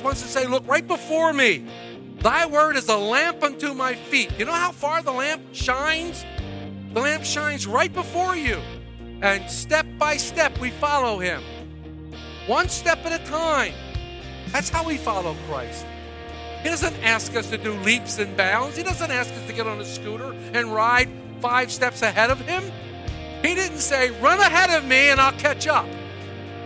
Jesus wants to say, Look, right before me, thy word is a lamp unto my feet. You know how far the lamp shines? The lamp shines right before you. And step by step, we follow him. One step at a time. That's how we follow Christ. He doesn't ask us to do leaps and bounds. He doesn't ask us to get on a scooter and ride five steps ahead of him. He didn't say, run ahead of me and I'll catch up.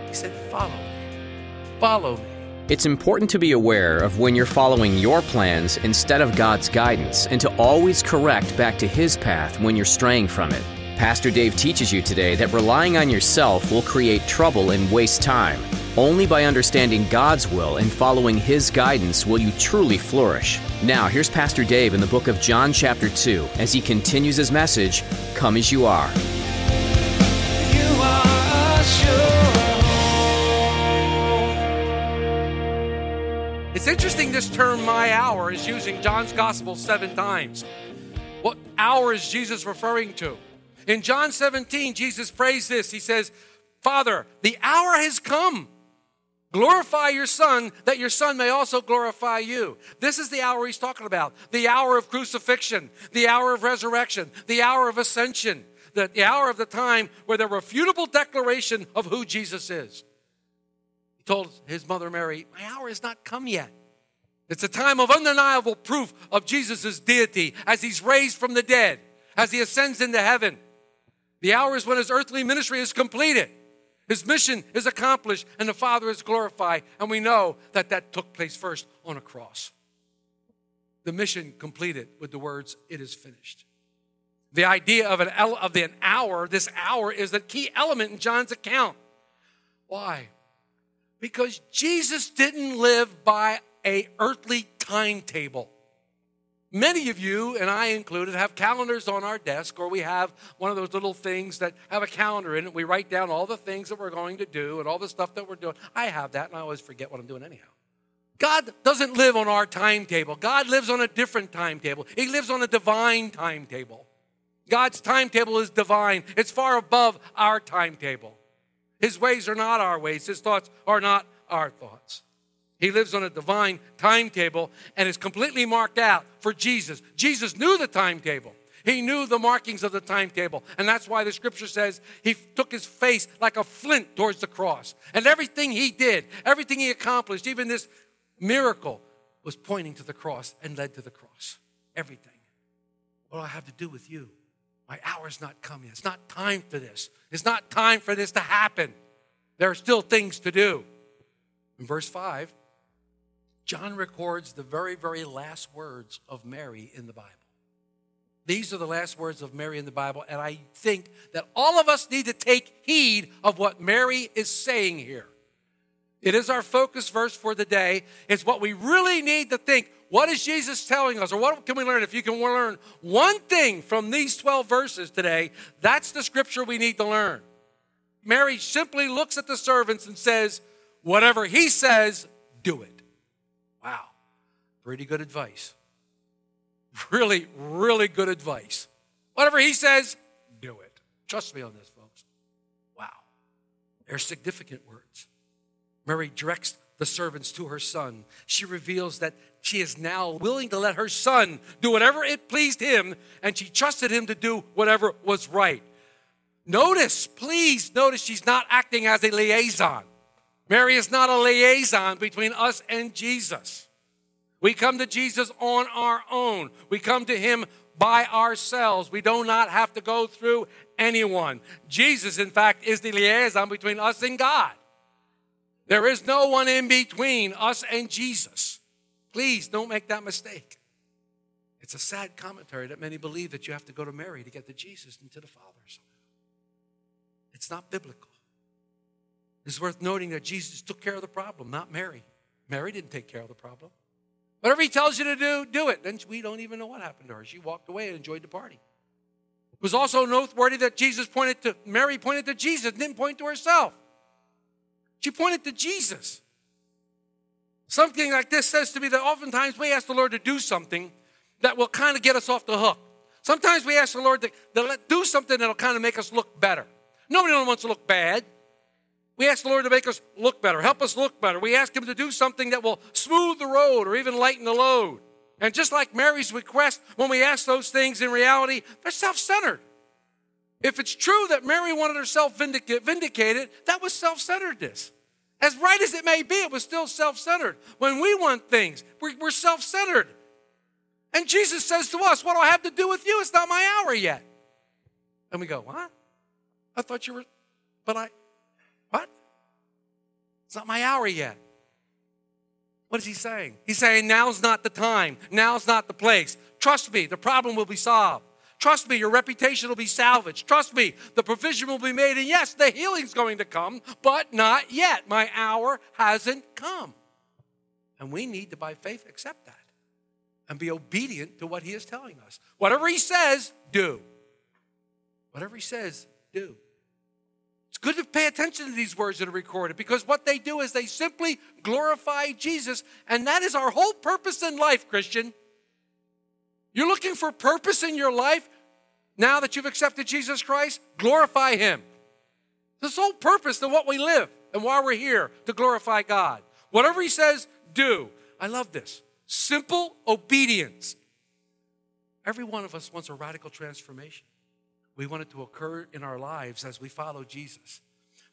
He said, follow me. Follow me. It's important to be aware of when you're following your plans instead of God's guidance and to always correct back to His path when you're straying from it. Pastor Dave teaches you today that relying on yourself will create trouble and waste time. Only by understanding God's will and following His guidance will you truly flourish. Now, here's Pastor Dave in the book of John, chapter 2, as he continues his message Come as you are. You are It's interesting this term, my hour, is using John's gospel seven times. What hour is Jesus referring to? In John 17, Jesus prays this. He says, Father, the hour has come. Glorify your Son, that your Son may also glorify you. This is the hour he's talking about the hour of crucifixion, the hour of resurrection, the hour of ascension, the, the hour of the time where the refutable declaration of who Jesus is. Told his mother Mary, My hour has not come yet. It's a time of undeniable proof of Jesus' deity as he's raised from the dead, as he ascends into heaven. The hour is when his earthly ministry is completed. His mission is accomplished and the Father is glorified. And we know that that took place first on a cross. The mission completed with the words, It is finished. The idea of an, of an hour, this hour, is the key element in John's account. Why? Because Jesus didn't live by a earthly timetable. Many of you, and I included, have calendars on our desk, or we have one of those little things that have a calendar in it. We write down all the things that we're going to do and all the stuff that we're doing. I have that, and I always forget what I'm doing anyhow. God doesn't live on our timetable. God lives on a different timetable. He lives on a divine timetable. God's timetable is divine, it's far above our timetable. His ways are not our ways, His thoughts are not our thoughts. He lives on a divine timetable and is completely marked out for Jesus. Jesus knew the timetable. He knew the markings of the timetable. And that's why the scripture says he took his face like a flint towards the cross. And everything he did, everything he accomplished, even this miracle, was pointing to the cross and led to the cross. Everything. What do I have to do with you? My hour's not coming. It's not time for this. It's not time for this to happen. There are still things to do. In verse 5, John records the very, very last words of Mary in the Bible. These are the last words of Mary in the Bible, and I think that all of us need to take heed of what Mary is saying here. It is our focus verse for the day. It's what we really need to think. What is Jesus telling us? Or what can we learn? If you can learn one thing from these 12 verses today, that's the scripture we need to learn. Mary simply looks at the servants and says, Whatever he says, do it. Wow. Pretty good advice. Really, really good advice. Whatever he says, do it. Trust me on this, folks. Wow. They're significant words. Mary directs the servants to her son. She reveals that she is now willing to let her son do whatever it pleased him, and she trusted him to do whatever was right. Notice, please notice she's not acting as a liaison. Mary is not a liaison between us and Jesus. We come to Jesus on our own. We come to him by ourselves. We do not have to go through anyone. Jesus, in fact, is the liaison between us and God. There is no one in between us and Jesus. Please don't make that mistake. It's a sad commentary that many believe that you have to go to Mary to get to Jesus and to the Father. somehow. It's not biblical. It's worth noting that Jesus took care of the problem, not Mary. Mary didn't take care of the problem. Whatever he tells you to do, do it. Then we don't even know what happened to her. She walked away and enjoyed the party. It was also noteworthy that Jesus pointed to Mary pointed to Jesus, didn't point to herself. She pointed to Jesus. Something like this says to me that oftentimes we ask the Lord to do something that will kind of get us off the hook. Sometimes we ask the Lord to, to let, do something that'll kind of make us look better. Nobody wants to look bad. We ask the Lord to make us look better, help us look better. We ask Him to do something that will smooth the road or even lighten the load. And just like Mary's request, when we ask those things in reality, they're self centered. If it's true that Mary wanted herself vindic- vindicated, that was self centeredness. As right as it may be, it was still self centered. When we want things, we're, we're self centered. And Jesus says to us, What do I have to do with you? It's not my hour yet. And we go, What? I thought you were, but I, what? It's not my hour yet. What is he saying? He's saying, Now's not the time. Now's not the place. Trust me, the problem will be solved. Trust me, your reputation will be salvaged. Trust me, the provision will be made. And yes, the healing's going to come, but not yet. My hour hasn't come. And we need to, by faith, accept that and be obedient to what he is telling us. Whatever he says, do. Whatever he says, do. It's good to pay attention to these words that are recorded because what they do is they simply glorify Jesus, and that is our whole purpose in life, Christian. You're looking for purpose in your life now that you've accepted Jesus Christ? Glorify Him. The sole purpose of what we live and why we're here to glorify God. Whatever He says, do. I love this. Simple obedience. Every one of us wants a radical transformation. We want it to occur in our lives as we follow Jesus.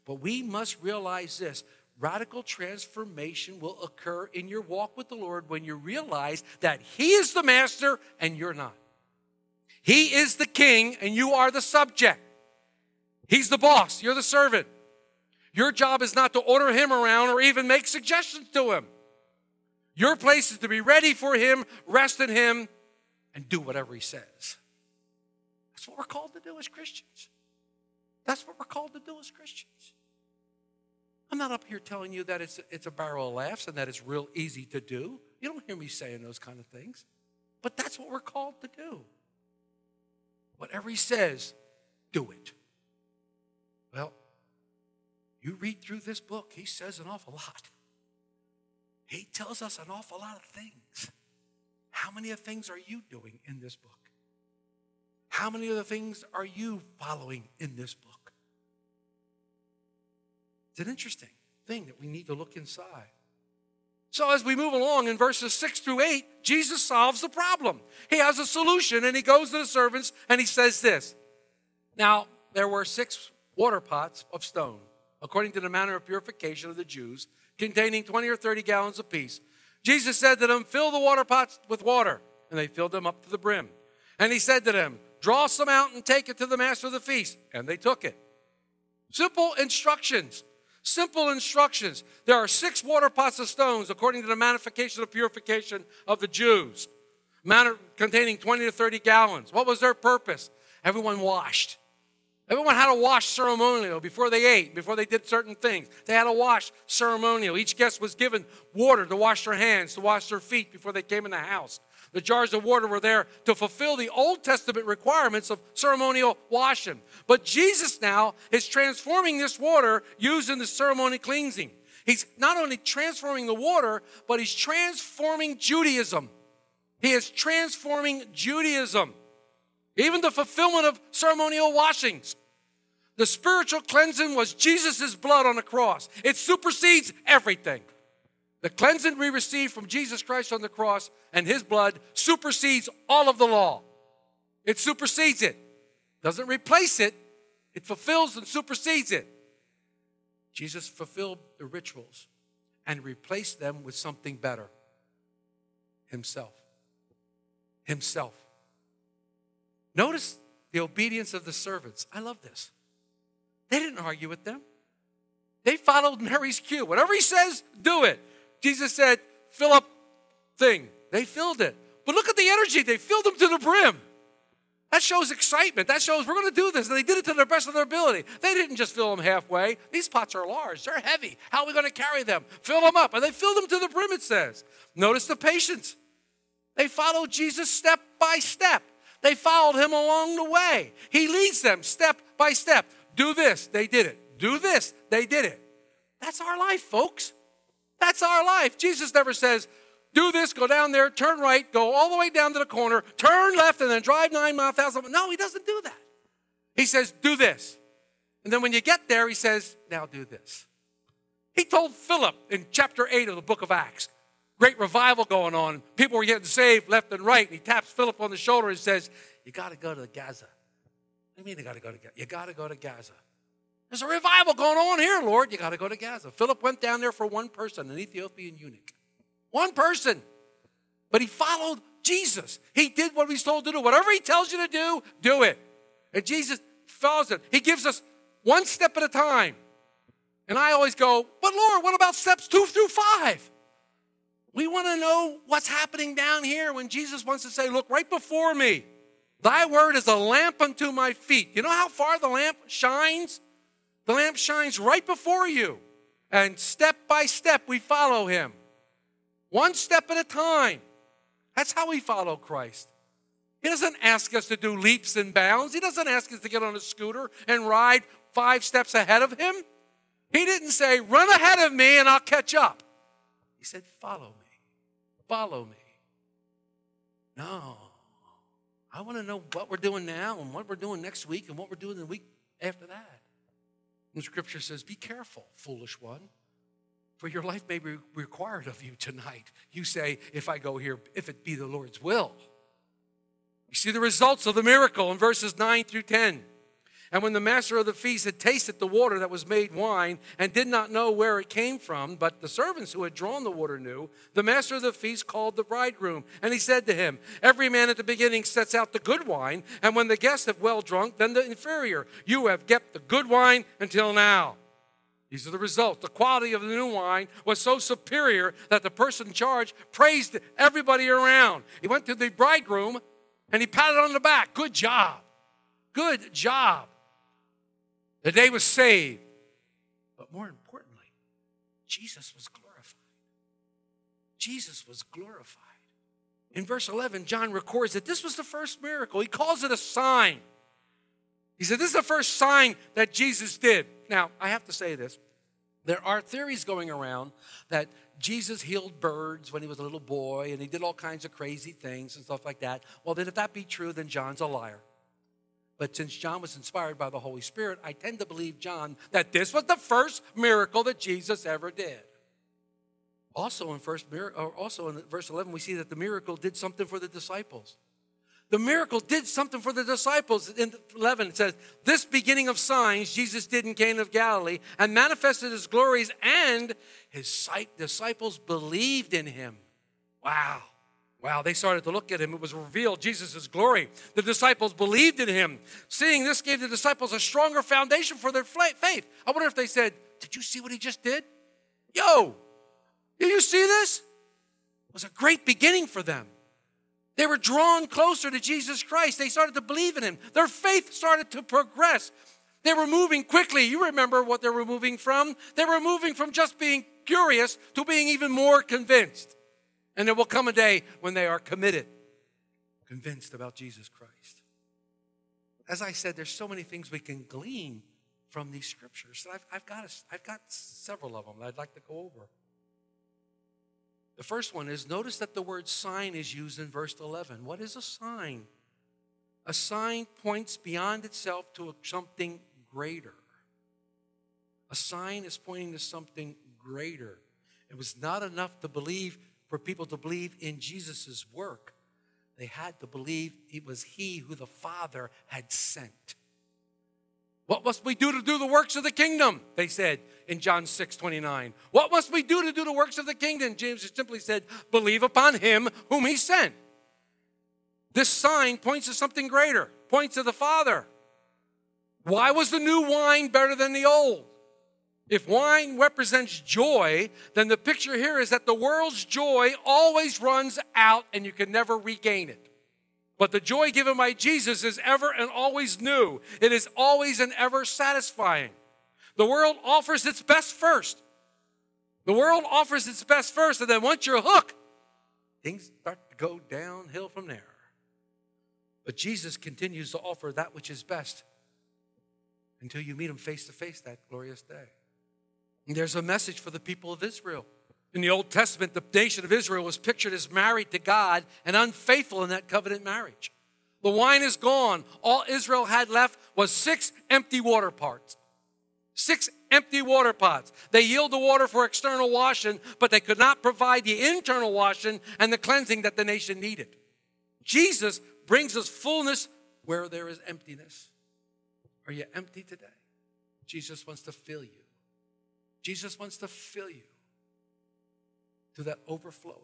But we must realize this radical transformation will occur in your walk with the Lord when you realize that He is the master and you're not. He is the king and you are the subject. He's the boss, you're the servant. Your job is not to order Him around or even make suggestions to Him. Your place is to be ready for Him, rest in Him, and do whatever He says. That's what we're called to do as Christians. That's what we're called to do as Christians. I'm not up here telling you that it's, it's a barrel of laughs and that it's real easy to do. You don't hear me saying those kind of things. But that's what we're called to do. Whatever he says, do it. Well, you read through this book, he says an awful lot. He tells us an awful lot of things. How many of things are you doing in this book? How many of the things are you following in this book? It's an interesting thing that we need to look inside. So, as we move along in verses 6 through 8, Jesus solves the problem. He has a solution and he goes to the servants and he says this Now, there were six water pots of stone, according to the manner of purification of the Jews, containing 20 or 30 gallons apiece. Jesus said to them, Fill the water pots with water. And they filled them up to the brim. And he said to them, Draw some out and take it to the master of the feast. And they took it. Simple instructions. Simple instructions. There are six water pots of stones according to the manifestation of purification of the Jews, containing 20 to 30 gallons. What was their purpose? Everyone washed. Everyone had to wash ceremonial before they ate, before they did certain things. They had to wash ceremonial. Each guest was given water to wash their hands, to wash their feet before they came in the house. The jars of water were there to fulfill the Old Testament requirements of ceremonial washing. But Jesus now is transforming this water used in the ceremony cleansing. He's not only transforming the water, but he's transforming Judaism. He is transforming Judaism. Even the fulfillment of ceremonial washings. The spiritual cleansing was Jesus' blood on the cross. It supersedes everything. The cleansing we receive from Jesus Christ on the cross and his blood supersedes all of the law. It supersedes it. Doesn't replace it, it fulfills and supersedes it. Jesus fulfilled the rituals and replaced them with something better Himself. Himself. Notice the obedience of the servants. I love this. They didn't argue with them, they followed Mary's cue. Whatever he says, do it. Jesus said, fill up thing. They filled it. But look at the energy. They filled them to the brim. That shows excitement. That shows we're going to do this. And they did it to the best of their ability. They didn't just fill them halfway. These pots are large, they're heavy. How are we going to carry them? Fill them up. And they filled them to the brim, it says. Notice the patience. They followed Jesus step by step. They followed him along the way. He leads them step by step. Do this, they did it. Do this, they did it. That's our life, folks. That's our life. Jesus never says, do this, go down there, turn right, go all the way down to the corner, turn left, and then drive nine miles, thousand. No, he doesn't do that. He says, do this. And then when you get there, he says, now do this. He told Philip in chapter 8 of the book of Acts, great revival going on. People were getting saved left and right. And he taps Philip on the shoulder and says, You got to go to the Gaza. Do you mean you got to go to Gaza? You got to go to Gaza. There's a revival going on here, Lord. You got to go to Gaza. Philip went down there for one person, an Ethiopian eunuch. One person. But he followed Jesus. He did what he's told to do. Whatever he tells you to do, do it. And Jesus follows it. He gives us one step at a time. And I always go, but Lord, what about steps two through five? We want to know what's happening down here when Jesus wants to say, Look, right before me, thy word is a lamp unto my feet. You know how far the lamp shines? The lamp shines right before you. And step by step, we follow him. One step at a time. That's how we follow Christ. He doesn't ask us to do leaps and bounds. He doesn't ask us to get on a scooter and ride five steps ahead of him. He didn't say, run ahead of me and I'll catch up. He said, follow me. Follow me. No. I want to know what we're doing now and what we're doing next week and what we're doing the week after that. And scripture says, Be careful, foolish one, for your life may be required of you tonight. You say, If I go here, if it be the Lord's will. You see the results of the miracle in verses 9 through 10. And when the master of the feast had tasted the water that was made wine and did not know where it came from, but the servants who had drawn the water knew, the master of the feast called the bridegroom. And he said to him, Every man at the beginning sets out the good wine, and when the guests have well drunk, then the inferior. You have kept the good wine until now. These are the results. The quality of the new wine was so superior that the person in charge praised everybody around. He went to the bridegroom and he patted on the back. Good job. Good job. The day was saved. But more importantly, Jesus was glorified. Jesus was glorified. In verse 11, John records that this was the first miracle. He calls it a sign. He said, This is the first sign that Jesus did. Now, I have to say this. There are theories going around that Jesus healed birds when he was a little boy and he did all kinds of crazy things and stuff like that. Well, then, if that be true, then John's a liar. But since John was inspired by the Holy Spirit, I tend to believe John that this was the first miracle that Jesus ever did. Also in first also in verse 11 we see that the miracle did something for the disciples. The miracle did something for the disciples. In 11 it says, "This beginning of signs Jesus did in Cana of Galilee and manifested his glories and his disciples believed in him." Wow. Wow, they started to look at him. It was revealed Jesus' glory. The disciples believed in him. Seeing this gave the disciples a stronger foundation for their faith. I wonder if they said, Did you see what he just did? Yo, did you see this? It was a great beginning for them. They were drawn closer to Jesus Christ. They started to believe in him. Their faith started to progress. They were moving quickly. You remember what they were moving from? They were moving from just being curious to being even more convinced. And there will come a day when they are committed, convinced about Jesus Christ. As I said, there's so many things we can glean from these scriptures. I've, I've, got a, I've got several of them that I'd like to go over. The first one is notice that the word sign is used in verse 11. What is a sign? A sign points beyond itself to something greater. A sign is pointing to something greater. It was not enough to believe for people to believe in Jesus' work. They had to believe it was He who the Father had sent. What must we do to do the works of the kingdom? They said in John 6 29. What must we do to do the works of the kingdom? James simply said, believe upon him whom he sent. This sign points to something greater, points to the Father. Why was the new wine better than the old? If wine represents joy, then the picture here is that the world's joy always runs out and you can never regain it. But the joy given by Jesus is ever and always new. It is always and ever satisfying. The world offers its best first. The world offers its best first, and then once you're hooked, things start to go downhill from there. But Jesus continues to offer that which is best until you meet him face to face that glorious day. There's a message for the people of Israel. In the Old Testament, the nation of Israel was pictured as married to God and unfaithful in that covenant marriage. The wine is gone. All Israel had left was six empty water pots. Six empty water pots. They yield the water for external washing, but they could not provide the internal washing and the cleansing that the nation needed. Jesus brings us fullness where there is emptiness. Are you empty today? Jesus wants to fill you. Jesus wants to fill you to that overflowing.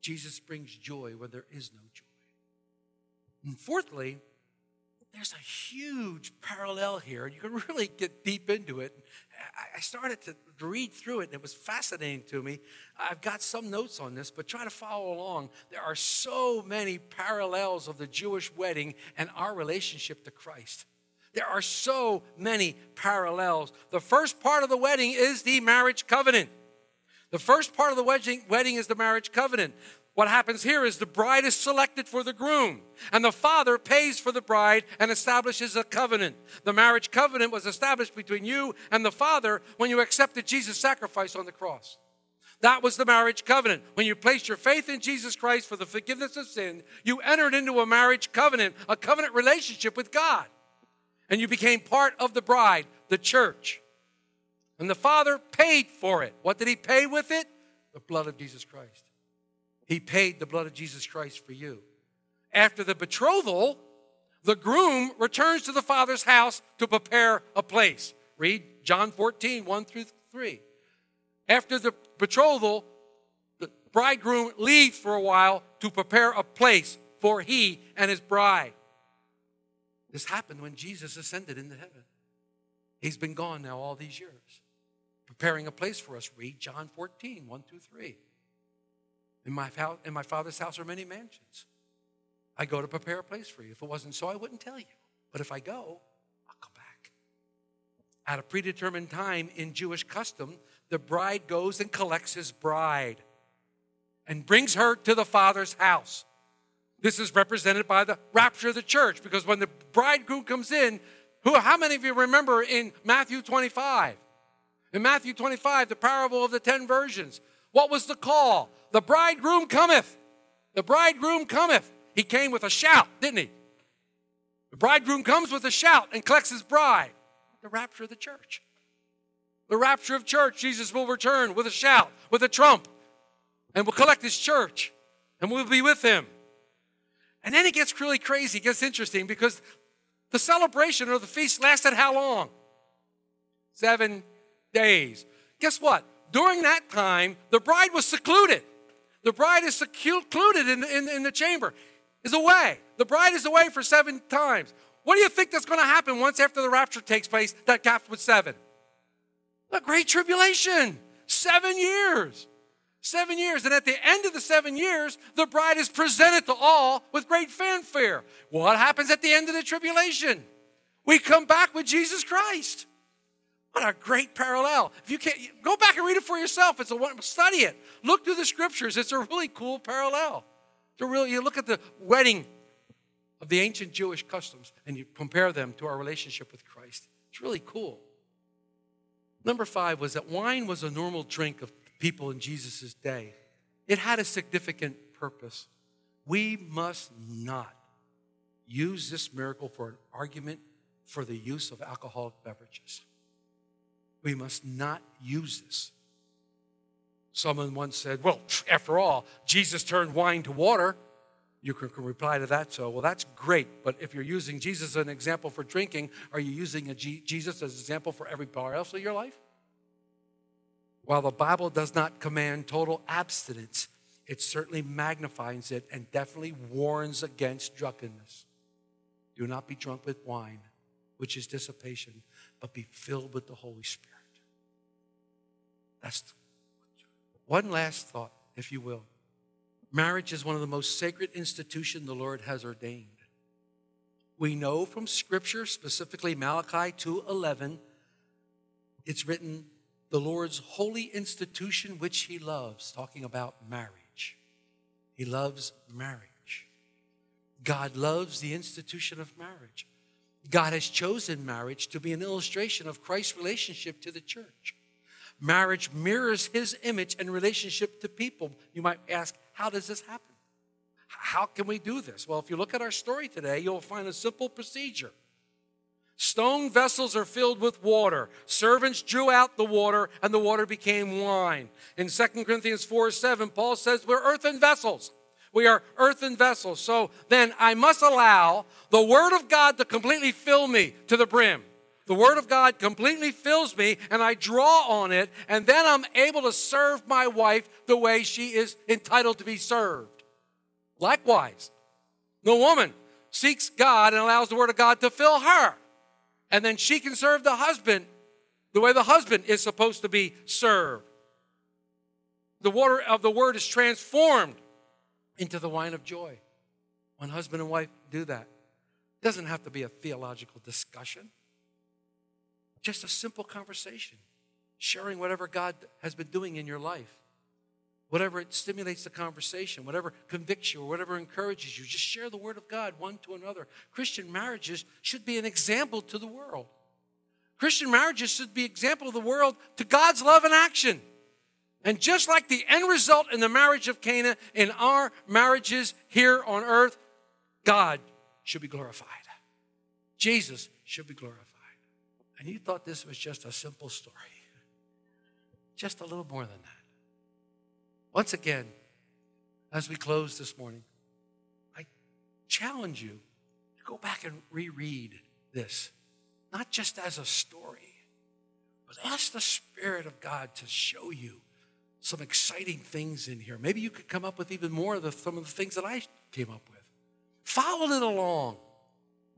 Jesus brings joy where there is no joy. And fourthly, there's a huge parallel here. You can really get deep into it. I- I started to read through it, and it was fascinating to me. I've got some notes on this, but try to follow along. There are so many parallels of the Jewish wedding and our relationship to Christ. There are so many parallels. The first part of the wedding is the marriage covenant. The first part of the wedding, wedding is the marriage covenant. What happens here is the bride is selected for the groom, and the father pays for the bride and establishes a covenant. The marriage covenant was established between you and the father when you accepted Jesus' sacrifice on the cross. That was the marriage covenant. When you placed your faith in Jesus Christ for the forgiveness of sin, you entered into a marriage covenant, a covenant relationship with God. And you became part of the bride, the church. And the Father paid for it. What did He pay with it? The blood of Jesus Christ. He paid the blood of Jesus Christ for you. After the betrothal, the groom returns to the Father's house to prepare a place. Read John 14, 1 through 3. After the betrothal, the bridegroom leaves for a while to prepare a place for he and his bride. This happened when Jesus ascended into heaven. He's been gone now all these years, preparing a place for us. Read John 14, 1 through 3. In my, in my father's house are many mansions. I go to prepare a place for you. If it wasn't so, I wouldn't tell you. But if I go, I'll come back. At a predetermined time in Jewish custom, the bride goes and collects his bride and brings her to the father's house. This is represented by the rapture of the church because when the bridegroom comes in, who, how many of you remember in Matthew 25? In Matthew 25, the parable of the ten virgins, what was the call? The bridegroom cometh. The bridegroom cometh. He came with a shout, didn't he? The bridegroom comes with a shout and collects his bride. The rapture of the church. The rapture of church, Jesus will return with a shout, with a trump, and will collect his church, and we'll be with him. And then it gets really crazy, it gets interesting because the celebration or the feast lasted how long? Seven days. Guess what? During that time, the bride was secluded. The bride is secluded in, in, in the chamber, is away. The bride is away for seven times. What do you think that's going to happen once after the rapture takes place that gaps with seven? The great tribulation. Seven years. Seven years. And at the end of the seven years, the bride is presented to all with great fanfare. What happens at the end of the tribulation? We come back with Jesus Christ. What a great parallel. If you can't, go back and read it for yourself. It's a one, study it. Look through the scriptures. It's a really cool parallel. It's a real, you look at the wedding of the ancient Jewish customs and you compare them to our relationship with Christ. It's really cool. Number five was that wine was a normal drink of people in Jesus' day. It had a significant purpose. We must not use this miracle for an argument for the use of alcoholic beverages. We must not use this. Someone once said, Well, after all, Jesus turned wine to water. You can, reply to that. So, well, that's great. But if you're using Jesus as an example for drinking, are you using Jesus as an example for every part else of your life? While the Bible does not command total abstinence, it certainly magnifies it and definitely warns against drunkenness. Do not be drunk with wine, which is dissipation, but be filled with the Holy Spirit. That's one last thought, if you will. Marriage is one of the most sacred institutions the Lord has ordained. We know from Scripture, specifically Malachi 2:11, it's written, "The Lord's holy institution which He loves," talking about marriage. He loves marriage. God loves the institution of marriage. God has chosen marriage to be an illustration of Christ's relationship to the church. Marriage mirrors his image and relationship to people. You might ask, how does this happen? How can we do this? Well, if you look at our story today, you'll find a simple procedure. Stone vessels are filled with water. Servants drew out the water, and the water became wine. In 2 Corinthians 4 7, Paul says, We're earthen vessels. We are earthen vessels. So then I must allow the Word of God to completely fill me to the brim. The Word of God completely fills me, and I draw on it, and then I'm able to serve my wife the way she is entitled to be served. Likewise, the woman seeks God and allows the Word of God to fill her, and then she can serve the husband the way the husband is supposed to be served. The water of the Word is transformed into the wine of joy. When husband and wife do that, it doesn't have to be a theological discussion. Just a simple conversation, sharing whatever God has been doing in your life. Whatever it stimulates the conversation, whatever convicts you or whatever encourages you, just share the word of God one to another. Christian marriages should be an example to the world. Christian marriages should be example of the world to God's love and action. And just like the end result in the marriage of Cana, in our marriages here on earth, God should be glorified. Jesus should be glorified. And you thought this was just a simple story. Just a little more than that. Once again, as we close this morning, I challenge you to go back and reread this, not just as a story, but ask the Spirit of God to show you some exciting things in here. Maybe you could come up with even more of the, some of the things that I came up with. Follow it along.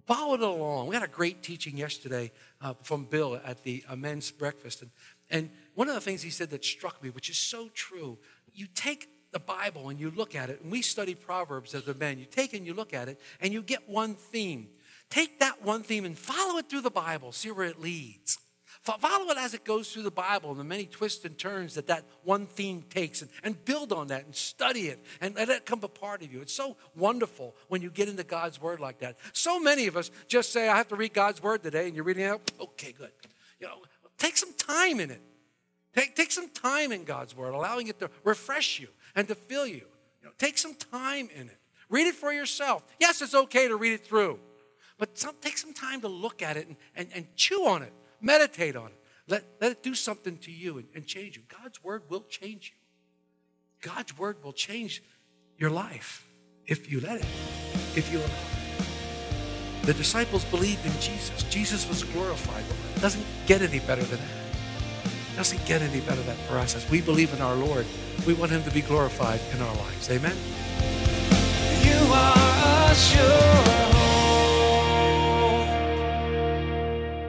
Follow it along. We had a great teaching yesterday uh, from Bill at the uh, men's breakfast. And, and one of the things he said that struck me, which is so true, you take the Bible and you look at it, and we study Proverbs as a man. You take and you look at it, and you get one theme. Take that one theme and follow it through the Bible, see where it leads. Follow it as it goes through the Bible and the many twists and turns that that one theme takes and, and build on that and study it and let it come a part of you. It's so wonderful when you get into God's Word like that. So many of us just say, I have to read God's Word today, and you're reading it, okay, good. You know, take some time in it. Take, take some time in God's Word, allowing it to refresh you and to fill you. you know, take some time in it. Read it for yourself. Yes, it's okay to read it through, but some, take some time to look at it and, and, and chew on it. Meditate on it. Let, let it do something to you and, and change you. God's word will change you. God's word will change your life if you let it, if you allow it. The disciples believed in Jesus. Jesus was glorified. It doesn't get any better than that. It doesn't get any better than for us. As we believe in our Lord, we want him to be glorified in our lives. Amen. You are a sure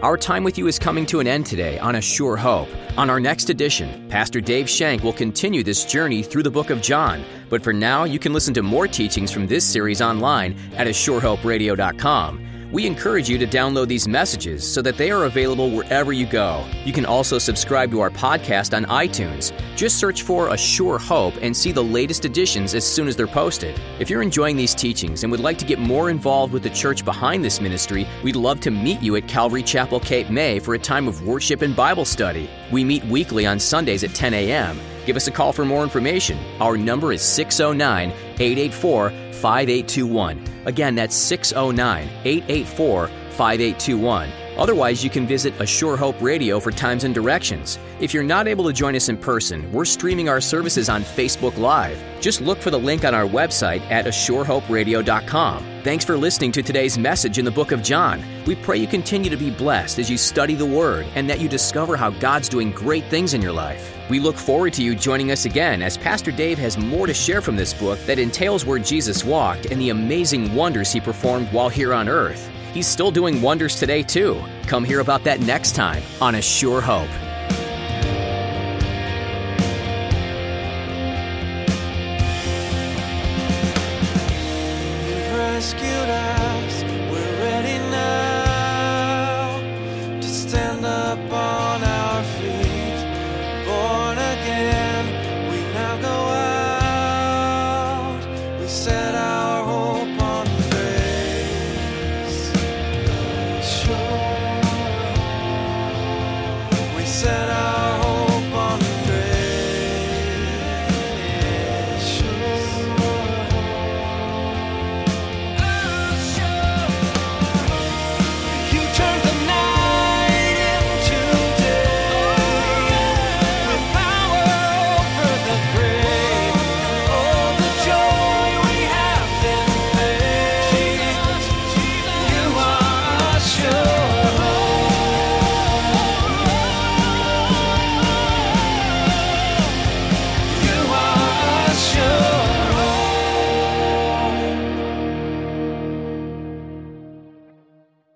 Our time with you is coming to an end today on A Sure Hope. On our next edition, Pastor Dave Shank will continue this journey through the book of John. But for now, you can listen to more teachings from this series online at ASureHopeRadio.com. We encourage you to download these messages so that they are available wherever you go. You can also subscribe to our podcast on iTunes. Just search for A Sure Hope and see the latest editions as soon as they're posted. If you're enjoying these teachings and would like to get more involved with the church behind this ministry, we'd love to meet you at Calvary Chapel Cape May for a time of worship and Bible study. We meet weekly on Sundays at 10 a.m. Give us a call for more information. Our number is 609 884 5821. Again, that's 609 884 5821. Otherwise, you can visit A Sure Hope Radio for times and directions. If you're not able to join us in person, we're streaming our services on Facebook Live. Just look for the link on our website at ASureHopeRadio.com. Thanks for listening to today's message in the book of John. We pray you continue to be blessed as you study the Word and that you discover how God's doing great things in your life. We look forward to you joining us again as Pastor Dave has more to share from this book that entails where Jesus walked and the amazing wonders he performed while here on earth. He's still doing wonders today, too. Come hear about that next time on A Sure Hope.